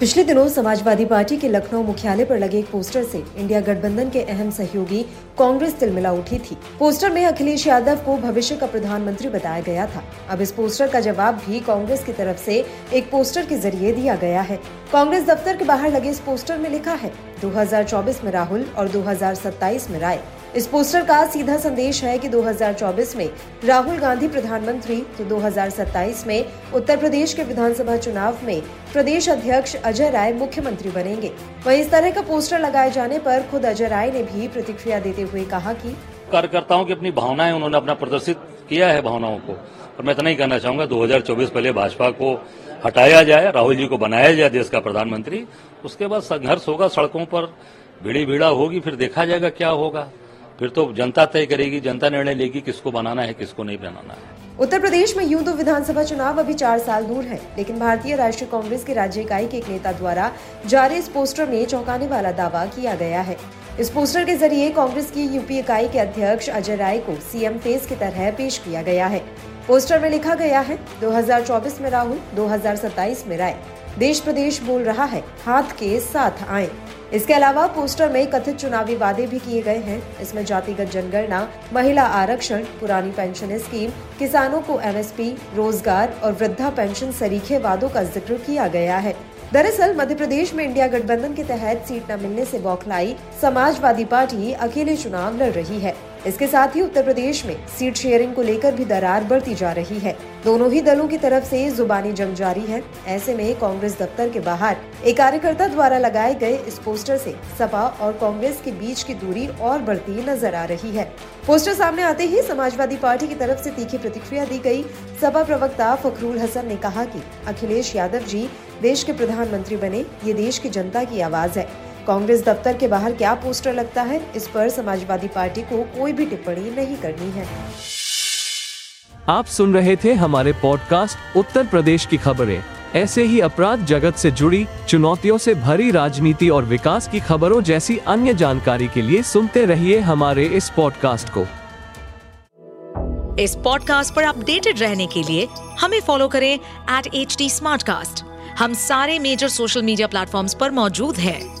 पिछले दिनों समाजवादी पार्टी के लखनऊ मुख्यालय पर लगे एक पोस्टर से इंडिया गठबंधन के अहम सहयोगी कांग्रेस तिलमिला उठी थी। पोस्टर में अखिलेश यादव को भविष्य का प्रधानमंत्री बताया गया था। अब इस पोस्टर का जवाब भी कांग्रेस की तरफ़ से एक पोस्टर के ज़रिए दिया गया है। कांग्रेस दफ्तर के बाहर लगे इस पोस्टर में लिखा है 2024 में राहुल और 2027 में राय। इस पोस्टर का सीधा संदेश है कि 2024 में राहुल गांधी प्रधानमंत्री तो 2027 में उत्तर प्रदेश के विधानसभा चुनाव में प्रदेश अध्यक्ष अजय राय मुख्यमंत्री बनेंगे। वहीं इस तरह का पोस्टर लगाए जाने पर खुद अजय राय ने भी प्रतिक्रिया देते हुए कहा कि कार्यकर्ताओं की अपनी भावनाएँ उन्होंने अपना प्रदर्शित किया है भावनाओं को। और मैं इतना ही कहना चाहूँगा 2024 पहले भाजपा को हटाया जाए, राहुल जी को बनाया जाए देश का प्रधानमंत्री, उसके बाद संघर्ष होगा, सड़कों पर भीड़ी भीड़ा होगी, फिर देखा जाएगा क्या होगा। फिर तो जनता तय करेगी, जनता निर्णय लेगी किसको बनाना है, किसको नहीं बनाना है। उत्तर प्रदेश में यूँ तो विधानसभा चुनाव अभी चार साल दूर है, लेकिन भारतीय राष्ट्रीय कांग्रेस के राज्य इकाई के एक नेता द्वारा जारी इस पोस्टर में चौंकाने वाला दावा किया गया है। इस पोस्टर के ज़रिए कांग्रेस की यूपी इकाई के अध्यक्ष अजय राय को सीएम फेस की तरह पेश किया गया है। पोस्टर में लिखा गया है 2024 में राहुल 2027 में राय। देश प्रदेश बोल रहा है, हाथ के साथ आए। इसके अलावा पोस्टर में कथित चुनावी वादे भी किए गए हैं। इसमें जातिगत जनगणना, महिला आरक्षण, पुरानी पेंशन स्कीम, किसानों को एमएसपी, रोज़गार और वृद्धा पेंशन सरीखे वादों का ज़िक्र किया गया है। दरअसल मध्य प्रदेश में इंडिया गठबंधन के तहत सीट न मिलने से बौखलाई समाजवादी पार्टी अकेले चुनाव लड़ रही है। इसके साथ ही उत्तर प्रदेश में सीट शेयरिंग को लेकर भी दरार बढ़ती जा रही है। दोनों ही दलों की तरफ़ से जुबानी जंग जारी है। ऐसे में कांग्रेस दफ्तर के बाहर एक कार्यकर्ता द्वारा लगाए गए इस पोस्टर से सपा और कांग्रेस के बीच की दूरी और बढ़ती नज़र आ रही है। पोस्टर सामने आते ही समाजवादी पार्टी की तरफ़ से तीखी प्रतिक्रिया दी गई। सपा प्रवक्ता फखरुल हसन ने कहा कि अखिलेश यादव जी देश के प्रधानमंत्री बने, ये देश की जनता की आवाज़ है। कांग्रेस दफ्तर के बाहर क्या पोस्टर लगता है? इस पर समाजवादी पार्टी को कोई भी टिप्पणी नहीं करनी है। आप सुन रहे थे हमारे पॉडकास्ट उत्तर प्रदेश की खबरें। ऐसे ही अपराध जगत से जुड़ी चुनौतियों से भरी राजनीति और विकास की खबरों जैसी अन्य जानकारी के लिए सुनते रहिए हमारे इस पॉडकास्ट को। इस पॉडकास्ट पर अपडेटेड रहने के लिए हमें फॉलो करें एट एच हम सारे मेजर सोशल मीडिया प्लेटफॉर्म पर मौजूद हैं।